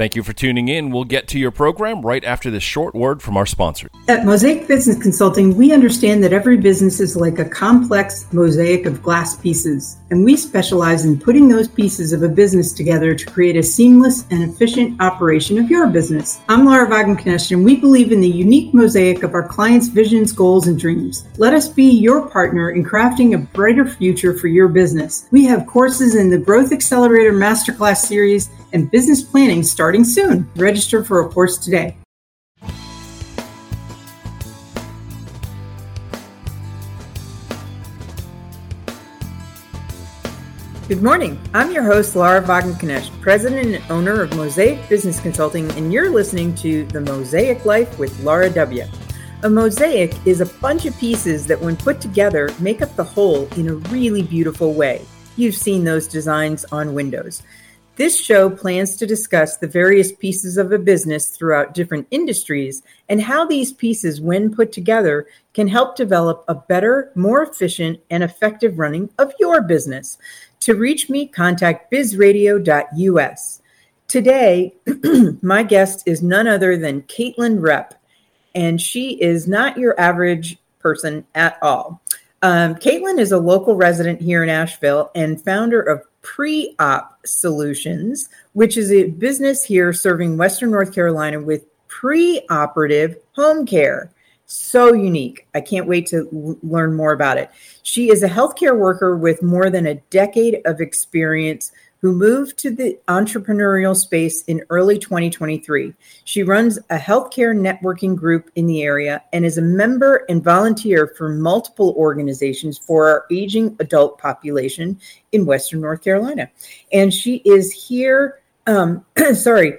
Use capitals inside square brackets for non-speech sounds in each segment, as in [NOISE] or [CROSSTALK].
Thank you for tuning in. We'll get to your program right after this short word from our sponsor. At Mosaic Business Consulting, we understand that every business is like a complex mosaic of glass pieces, and we specialize in putting those pieces of a business together to create a seamless and efficient operation of your business. I'm Laura Wagenknecht, and we believe in the unique mosaic of our clients' visions, goals, and dreams. Let us be your partner in crafting a brighter future for your business. We have courses in the Growth Accelerator Masterclass series and business planning starting soon. Register for a course today. Good morning. I'm your host, Laura Wagenknecht, president and owner of Mosaic Business Consulting, and you're listening to The Mosaic Life with Laura W. A mosaic is a bunch of pieces that, when put together, make up the whole in a really beautiful way. You've seen those designs on windows. This show plans to discuss the various pieces of a business throughout different industries and how these pieces, when put together, can help develop a better, more efficient, and effective running of your business. To reach me, contact bizradio.us. Today, [CLEARS THROAT] my guest is none other than Kaitlin Reph, and she is not your average person at all. Um, Kaitlin is a local resident here in Asheville and founder of Pre Op Solutions, which is a business here serving Western North Carolina with pre operative home care. So unique. I can't wait to learn more about it. She is a healthcare worker with more than a decade of experience who moved to the entrepreneurial space in early 2023. She runs a healthcare networking group in the area and is a member and volunteer for multiple organizations for our aging adult population in Western North Carolina. And she is here, um, [CLEARS THROAT] sorry,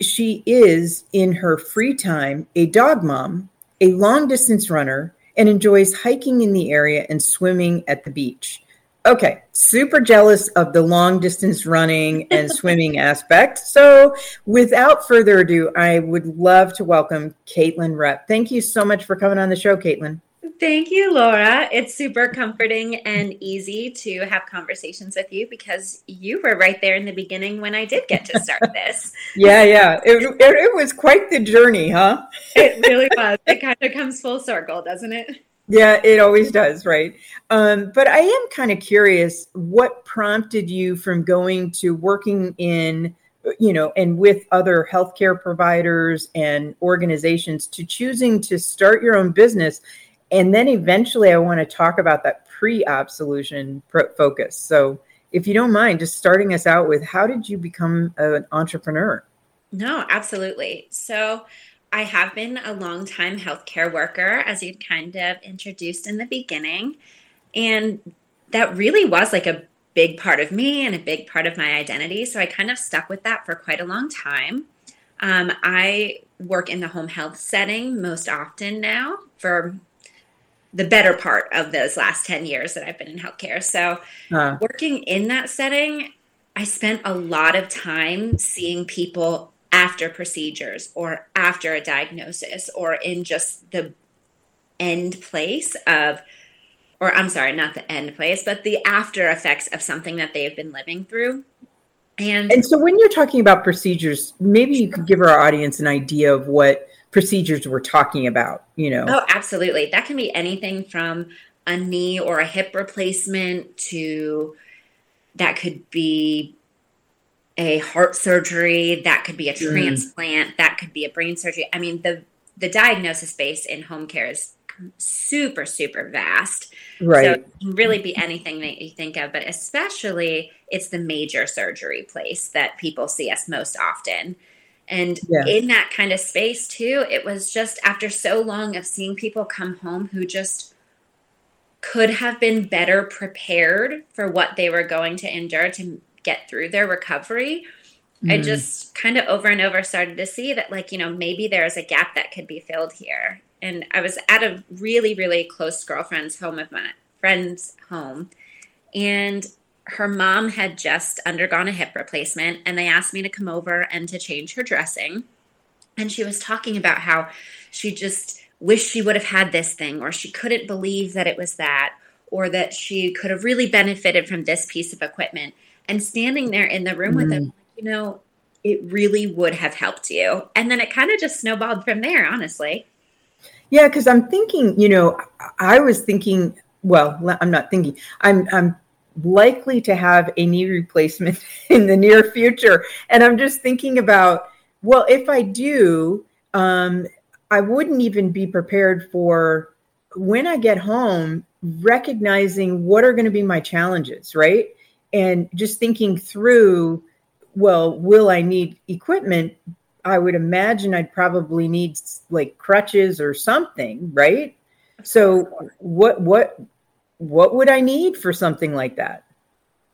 she is in her free time a dog mom, a long distance runner, and enjoys hiking in the area and swimming at the beach. Okay, super jealous of the long distance running and [LAUGHS] swimming aspect. So, without further ado, I would love to welcome Kaitlin Reph. Thank you so much for coming on the show, Kaitlin. Thank you, Laura. It's super comforting and easy to have conversations with you because you were right there in the beginning when I did get to start [LAUGHS] this. yeah, yeah. It, it, it was quite the journey, huh? it really was. It kind of comes full circle, doesn't it? Yeah, it always does, right? Um, but I am kind of curious what prompted you from going to working in, you know, and with other healthcare providers and organizations to choosing to start your own business. And then eventually, I want to talk about that pre op solution focus. So, if you don't mind, just starting us out with how did you become an entrepreneur? No, absolutely. So, I have been a long time healthcare worker, as you kind of introduced in the beginning. And that really was like a big part of me and a big part of my identity. So I kind of stuck with that for quite a long time. Um, I work in the home health setting most often now for the better part of those last 10 years that I've been in healthcare. So, uh. working in that setting, I spent a lot of time seeing people after procedures or after a diagnosis or in just the end place of or I'm sorry, not the end place, but the after effects of something that they've been living through. And, and so when you're talking about procedures, maybe you could give our audience an idea of what procedures we're talking about, you know. Oh, absolutely. That can be anything from a knee or a hip replacement to that could be a heart surgery, that could be a mm. transplant, mm. that could be a brain surgery. I mean, the the diagnosis base in home care is super super vast. Right. So it can really be anything that you think of, but especially it's the major surgery place that people see us most often. And yeah. in that kind of space too, it was just after so long of seeing people come home who just could have been better prepared for what they were going to endure to get through their recovery. Mm. I just kind of over and over started to see that, like, you know, maybe there's a gap that could be filled here. And I was at a really, really close girlfriend's home of my friend's home. And her mom had just undergone a hip replacement. And they asked me to come over and to change her dressing. And she was talking about how she just wished she would have had this thing, or she couldn't believe that it was that, or that she could have really benefited from this piece of equipment and standing there in the room mm. with them, you know, it really would have helped you. And then it kind of just snowballed from there, honestly. Yeah, because I'm thinking, you know, I was thinking, well, I'm not thinking, I'm I'm likely to have a knee replacement [LAUGHS] in the near future. And I'm just thinking about, well, if I do, um, I wouldn't even be prepared for when I get home, recognizing what are going to be my challenges, right? And just thinking through, well, will I need equipment? I would imagine I'd probably need like crutches or something, right? So what what what would I need for something like that?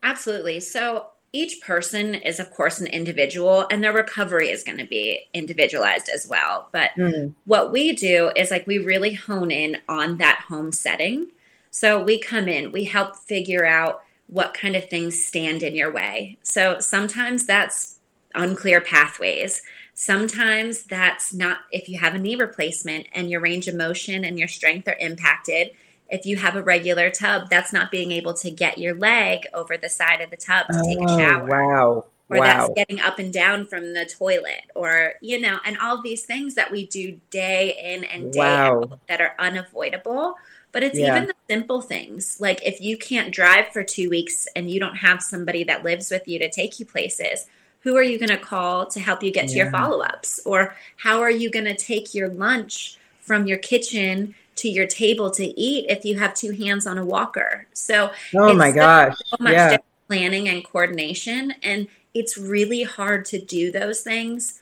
Absolutely. So each person is of course an individual and their recovery is going to be individualized as well but mm. what we do is like we really hone in on that home setting so we come in we help figure out what kind of things stand in your way so sometimes that's unclear pathways sometimes that's not if you have a knee replacement and your range of motion and your strength are impacted if you have a regular tub, that's not being able to get your leg over the side of the tub to take a oh, shower. Wow. Or wow. that's getting up and down from the toilet, or, you know, and all these things that we do day in and day wow. out that are unavoidable. But it's yeah. even the simple things. Like if you can't drive for two weeks and you don't have somebody that lives with you to take you places, who are you going to call to help you get to yeah. your follow ups? Or how are you going to take your lunch from your kitchen to your table to eat if you have two hands on a walker. So, oh my gosh, so much yeah. planning and coordination, and it's really hard to do those things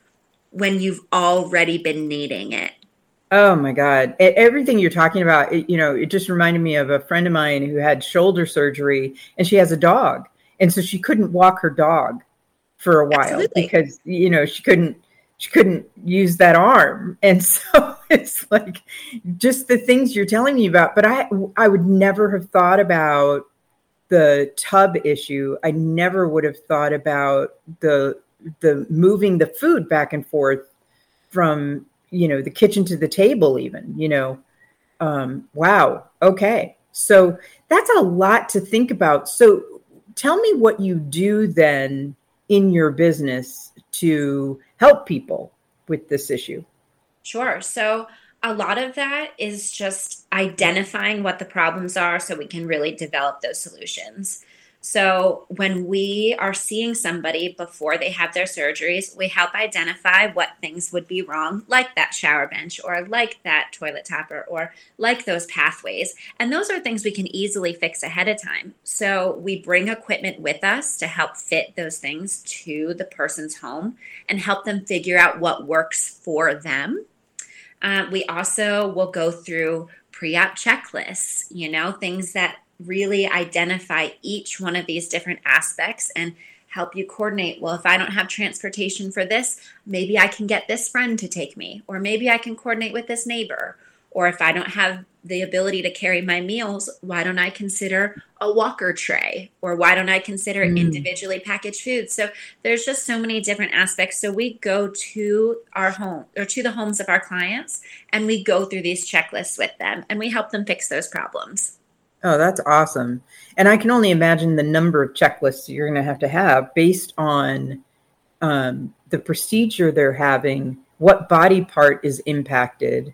when you've already been needing it. Oh my God. Everything you're talking about, it, you know, it just reminded me of a friend of mine who had shoulder surgery and she has a dog. And so she couldn't walk her dog for a while Absolutely. because, you know, she couldn't she couldn't use that arm and [LAUGHS] so it's like just the things you're telling me about but i i would never have thought about the tub issue i never would have thought about the the moving the food back and forth from you know the kitchen to the table even you know um wow okay so that's a lot to think about so tell me what you do then in your business to help people with this issue? Sure. So, a lot of that is just identifying what the problems are so we can really develop those solutions. So, when we are seeing somebody before they have their surgeries, we help identify what things would be wrong, like that shower bench, or like that toilet tapper, or like those pathways. And those are things we can easily fix ahead of time. So, we bring equipment with us to help fit those things to the person's home and help them figure out what works for them. Uh, we also will go through pre op checklists, you know, things that really identify each one of these different aspects and help you coordinate. Well, if I don't have transportation for this, maybe I can get this friend to take me, or maybe I can coordinate with this neighbor. Or if I don't have the ability to carry my meals, why don't I consider a walker tray? Or why don't I consider mm. individually packaged food? So there's just so many different aspects. So we go to our home or to the homes of our clients and we go through these checklists with them and we help them fix those problems. Oh, that's awesome. And I can only imagine the number of checklists you're going to have to have based on um, the procedure they're having, what body part is impacted,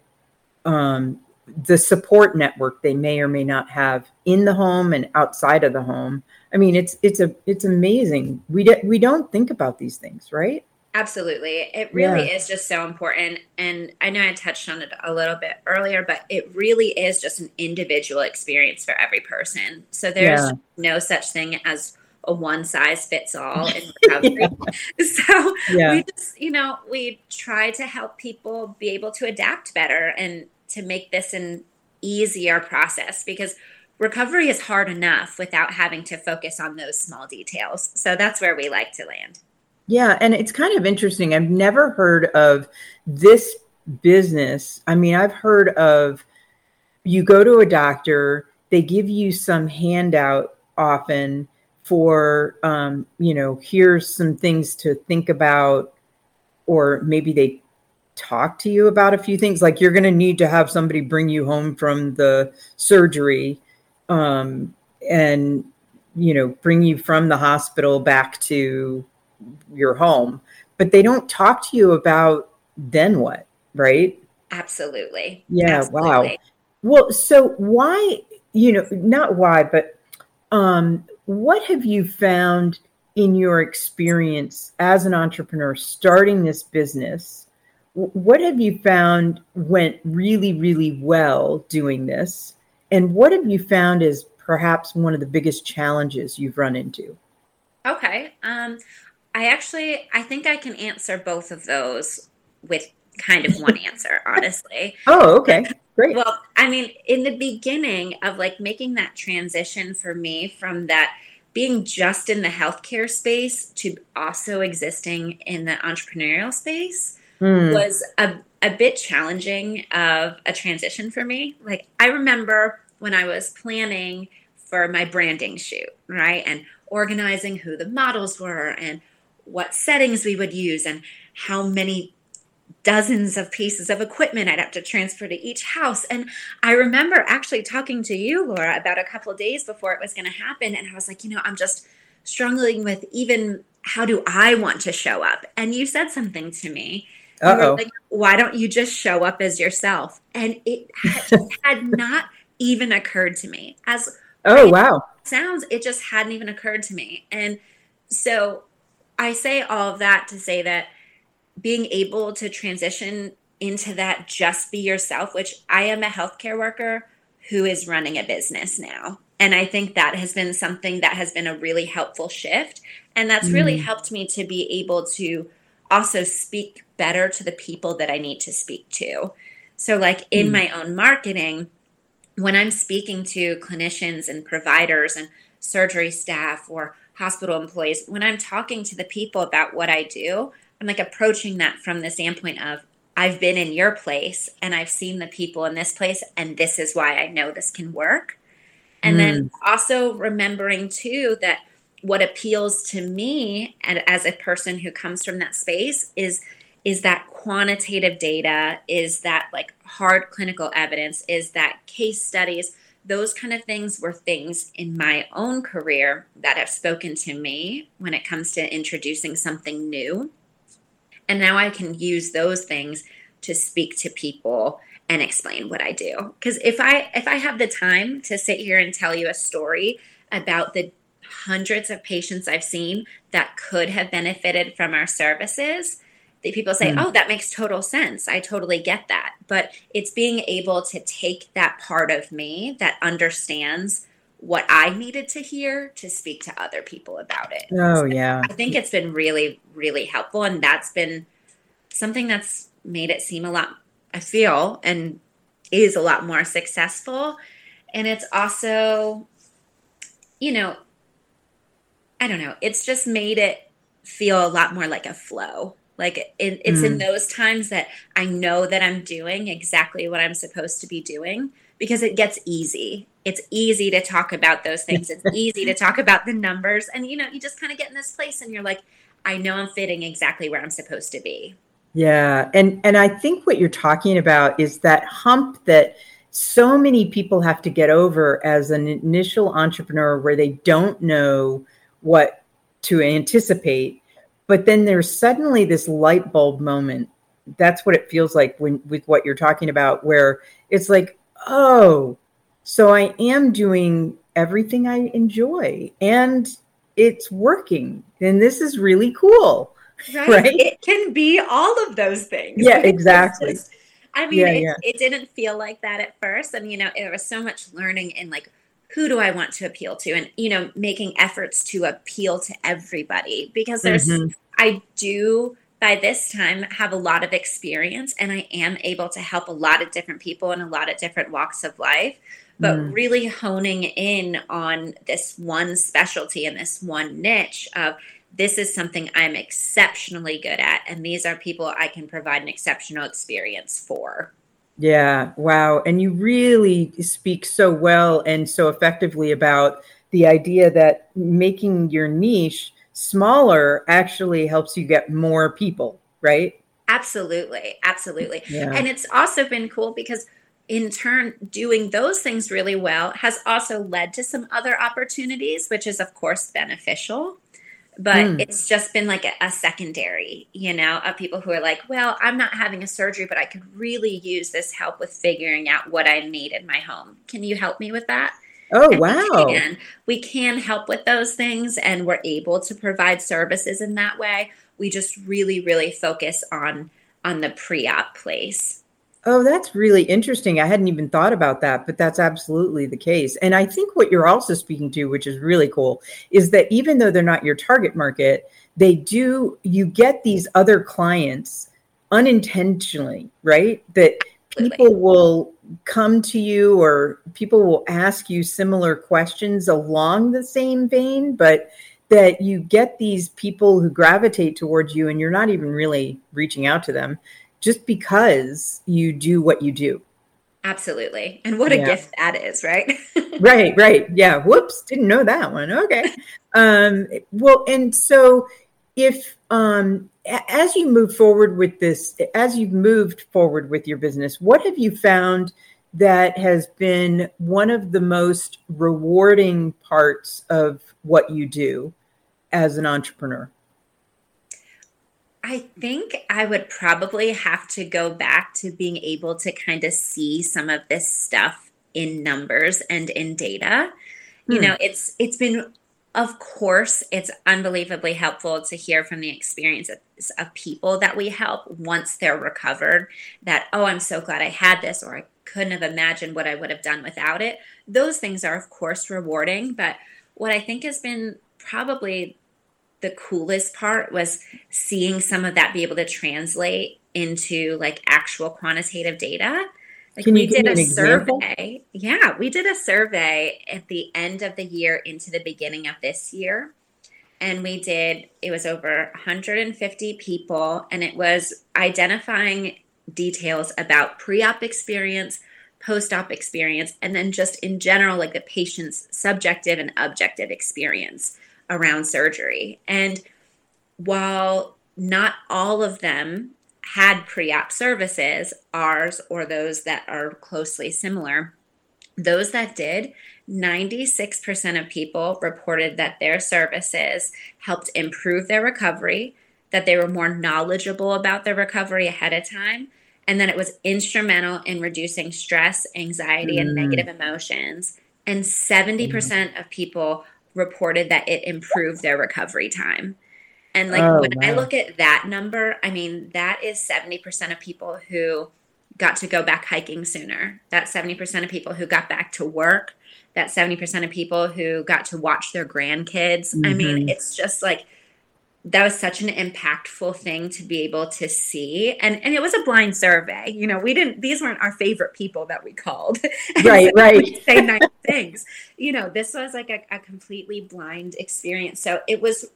um, the support network they may or may not have in the home and outside of the home. I mean, it's it's a it's amazing. We do, we don't think about these things, right? Absolutely. It really yeah. is just so important. And I know I touched on it a little bit earlier, but it really is just an individual experience for every person. So there's yeah. no such thing as a one size fits all in [LAUGHS] recovery. yeah. [LAUGHS] So we just, you know, we try to help people be able to adapt better and to make this an easier process because recovery is hard enough without having to focus on those small details. So that's where we like to land. Yeah, and it's kind of interesting. I've never heard of this business. I mean, I've heard of you go to a doctor, they give you some handout often for um, you know, here's some things to think about, or maybe they talk to you about a few things like you're going to need to have somebody bring you home from the surgery um, and you know bring you from the hospital back to your home but they don't talk to you about then what, right? Absolutely. Yeah, Absolutely. wow. Well, so why, you know, not why, but um, what have you found in your experience as an entrepreneur starting this business? What have you found went really, really well doing this? And what have you found is perhaps one of the biggest challenges you've run into? Okay. Um, I actually, I think I can answer both of those with kind of one answer, [LAUGHS] honestly. Oh, okay. Great. Well, I mean, in the beginning of like making that transition for me from that being just in the healthcare space to also existing in the entrepreneurial space mm. was a, a bit challenging of a transition for me. Like, I remember when I was planning for my branding shoot, right? And organizing who the models were and what settings we would use and how many dozens of pieces of equipment I'd have to transfer to each house. And I remember actually talking to you, Laura, about a couple days before it was going to happen. And I was like, you know, I'm just struggling with even how do I want to show up? And you said something to me. Like, Why don't you just show up as yourself? And it had, had [LAUGHS] not even occurred to me. As oh wow, sounds it just hadn't even occurred to me. And so I say all of that to say that being able to transition into that just be yourself, which I am a healthcare worker who is running a business now. And I think that has been something that has been a really helpful shift. And that's mm. really helped me to be able to also speak better to the people that I need to speak to. So, like in mm. my own marketing, when I'm speaking to clinicians and providers and surgery staff or hospital employees, when I'm talking to the people about what I do, I'm like approaching that from the standpoint of I've been in your place and I've seen the people in this place, and this is why I know this can work. And mm. then also remembering too that what appeals to me and as a person who comes from that space is is that quantitative data is that like hard clinical evidence is that case studies those kind of things were things in my own career that have spoken to me when it comes to introducing something new and now I can use those things to speak to people and explain what I do. Cuz if I if I have the time to sit here and tell you a story about the hundreds of patients I've seen that could have benefited from our services, the people say, mm. "Oh, that makes total sense. I totally get that." But it's being able to take that part of me that understands what I needed to hear to speak to other people about it. Oh, so yeah. I think it's been really, really helpful. And that's been something that's made it seem a lot, I feel, and is a lot more successful. And it's also, you know, I don't know, it's just made it feel a lot more like a flow. Like it, it's mm. in those times that I know that I'm doing exactly what I'm supposed to be doing because it gets easy. It's easy to talk about those things. It's [LAUGHS] easy to talk about the numbers. And, you know, you just kind of get in this place and you're like, I know I'm fitting exactly where I'm supposed to be. Yeah. And, and I think what you're talking about is that hump that so many people have to get over as an initial entrepreneur where they don't know what to anticipate. But then there's suddenly this light bulb moment. That's what it feels like when with what you're talking about, where it's like, oh, so I am doing everything I enjoy and it's working. And this is really cool. [LAUGHS] Right. right? It can be all of those things. Yeah, [LAUGHS] exactly. Just, I mean, yeah, it, yeah. it didn't feel like that at first. And, you know, there was so much learning and like, who do I want to appeal to? And, you know, making efforts to appeal to everybody because there's, mm-hmm. I do by this time have a lot of experience and I am able to help a lot of different people in a lot of different walks of life. But mm. really honing in on this one specialty and this one niche of this is something I'm exceptionally good at, and these are people I can provide an exceptional experience for. Yeah, wow. And you really speak so well and so effectively about the idea that making your niche smaller actually helps you get more people, right? Absolutely. Absolutely. Yeah. And it's also been cool because in turn doing those things really well has also led to some other opportunities which is of course beneficial but mm. it's just been like a, a, secondary, you know, of people who are like, well, I'm not having a surgery, but I could really use this help with figuring out what I need in my home. Can you help me with that? Oh, and wow. We can, we can help with those things and we're able to provide services in that way. We just really, really focus on on the pre-op place. Oh, that's really interesting. I hadn't even thought about that, but that's absolutely the case. And I think what you're also speaking to, which is really cool, is that even though they're not your target market, they do, you get these other clients unintentionally, right? That people will come to you or people will ask you similar questions along the same vein, but that you get these people who gravitate towards you and you're not even really reaching out to them just because you do what you do. Absolutely. And what a yeah. gift that is, right? [LAUGHS] right, right. Yeah. Whoops, didn't know that one. Okay. [LAUGHS] Um well and so if um as you move forward with this as you've moved forward with your business, what have you found that has been one of the most rewarding parts of what you do as an entrepreneur? I think I would probably have to go back to being able to kind of see some of this stuff in numbers and in data. Hmm. You know, it's it's been of course it's unbelievably helpful to hear from the experiences of people that we help once they're recovered that oh I'm so glad I had this or I couldn't have imagined what I would have done without it. Those things are of course rewarding, but what I think has been probably the coolest part was seeing some of that be able to translate into like actual quantitative data. Like Can we did a survey. Yeah, we did a survey at the end of the year into the beginning of this year. And we did, it was over 150 people, and it was identifying details about pre op experience, post op experience, and then just in general, like the patient's subjective and objective experience around surgery. And while not all of them had pre op services, ours or those that are closely similar, those that did, 96% of people reported that their services helped improve their recovery, that they were more knowledgeable about their recovery ahead of time, and that it was instrumental in reducing stress, anxiety, mm. and negative emotions. And 70% mm. of people reported that it improved their recovery time. And like oh, when wow. I look at that number, I mean, that is 70% of people who got to go back hiking sooner. That's 70% of people who got back to work. That's 70% of people who got to watch their grandkids. Mm-hmm. I mean, mm-hmm. it's just like that was such an impactful thing to be able to see. And and it was a blind survey you know we didn't these weren't our favorite people that we called. [LAUGHS] Right right. say nice [LAUGHS] things. You know this was like a, a completely blind experience. So it was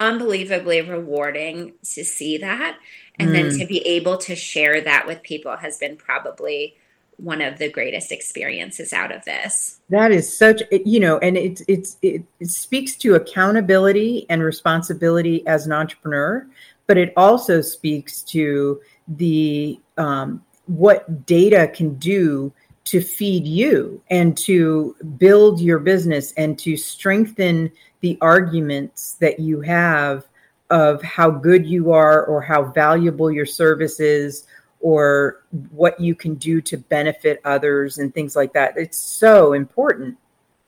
unbelievably rewarding to see that. And mm. then to be able to share that with people has been probably one of the greatest experiences out of this. That is such, you know, and it, it's, it, it speaks to accountability and responsibility as an entrepreneur, but it also speaks to the, um, what data can do to feed you and to build your business and to strengthen the arguments that you have of how good you are or how valuable your service is or what you can do to benefit others and things like that. It's so important.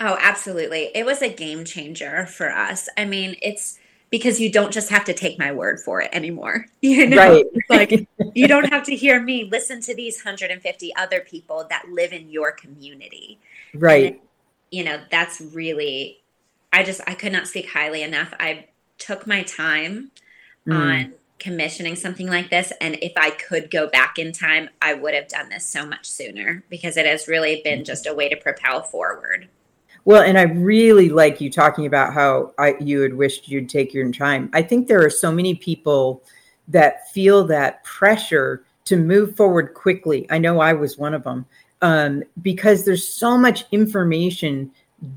Oh, absolutely. It was a game changer for us. I mean, it's because you don't just have to take my word for it anymore. [LAUGHS] You know, right. [LAUGHS] like you don't have to hear me listen to these 150 other people that live in your community. Right. You know, that's really I just I could not speak highly enough. I took my time mm. on commissioning something like this. And if I could go back in time, I would have done this so much sooner because it has really been just a way to propel forward. Well, and I really like you talking about how I, you had wished you'd take your time. I think there are so many people that feel that pressure to move forward quickly. I know I was one of them um, because there's so much information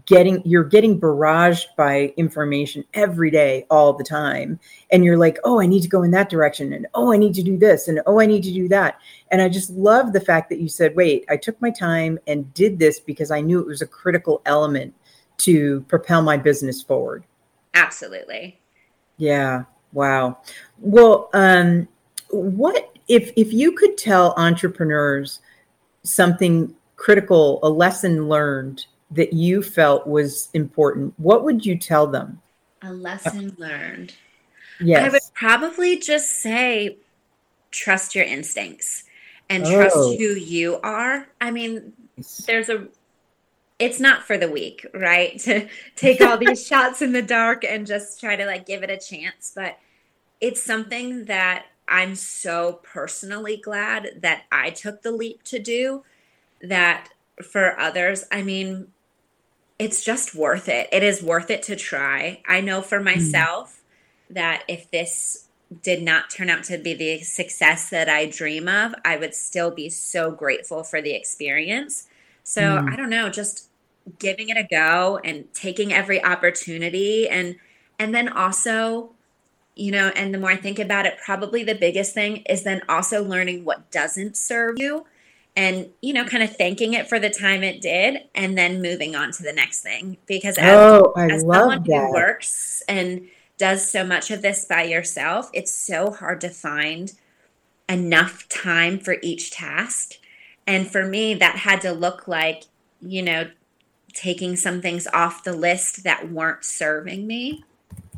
getting you're getting barraged by information every day all the time and you're like oh i need to go in that direction and oh i need to do this and oh i need to do that and i just love the fact that you said wait i took my time and did this because i knew it was a critical element to propel my business forward absolutely Yeah. Wow. Well, um, what if if you could tell entrepreneurs something critical, a lesson learned that you felt was important, what would you tell them? A lesson learned. Yes. I would probably just say trust your instincts and trust Oh. who you are. I mean, there's a it's not for the weak, right? [LAUGHS] To take all these [LAUGHS] shots in the dark and just try to like give it a chance, but it's something that I'm so personally glad that I took the leap to do that for others, I mean, it's just worth it. It is worth it to try. I know for myself that if this did not turn out to be the success that I dream of, I would still be so grateful for the experience. So Mm. I don't know, just giving it a go and taking every opportunity and and then also you know and the more i think about it probably the biggest thing is then also learning what doesn't serve you and you know kind of thanking it for the time it did and then moving on to the next thing because as, Oh, I as love someone that. who works and does so much of this by yourself it's so hard to find enough time for each task and for me that had to look like you know taking some things off the list that weren't serving me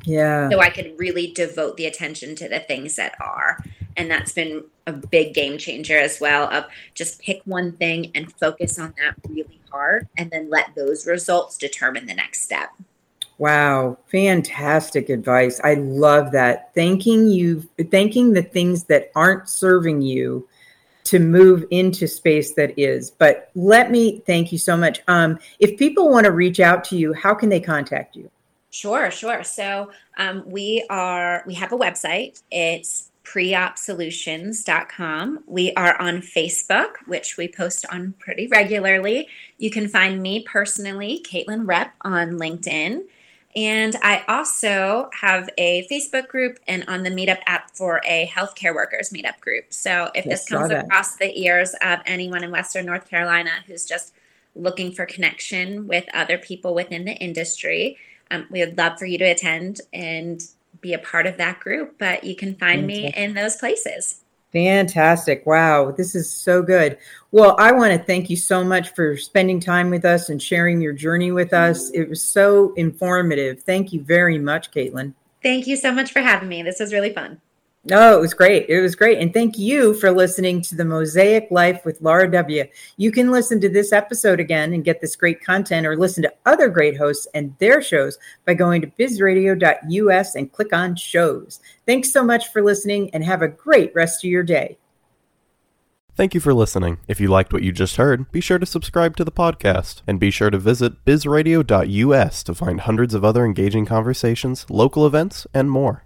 Yeah. so I could really devote the attention to the things that are. And that's been a big game changer as well of just pick one thing and focus on that really hard and then let those results determine the next step. Wow, fantastic advice. I love that. Thanking you, thanking the things that aren't serving you to move into space that is. But let me thank you so much. Um, if people want to reach out to you, how can they contact you? Sure, sure. So um, we are we have a website. It's preopsolutions.com. We are on Facebook, which we post on pretty regularly. You can find me personally, Kaitlin Reph, on LinkedIn. And I also have a Facebook group and on the Meetup app for a healthcare workers meetup group. So if Yes, this comes across the ears of anyone in Western North Carolina who's just looking for connection with other people within the industry, um, we would love for you to attend and be a part of that group. But you can find me in those places. Fantastic. Wow, this is so good. Well, I want to thank you so much for spending time with us and sharing your journey with us. It was so informative. Thank you very much, Kaitlin. Thank you so much for having me. This was really fun. No, it was great. It was great. And thank you for listening to the Mosaic Life with Laura W. You can listen to this episode again and get this great content or listen to other great hosts and their shows by going to bizradio.us and click on shows. Thanks so much for listening and have a great rest of your day. Thank you for listening. If you liked what you just heard, be sure to subscribe to the podcast and be sure to visit bizradio.us to find hundreds of other engaging conversations, local events, and more.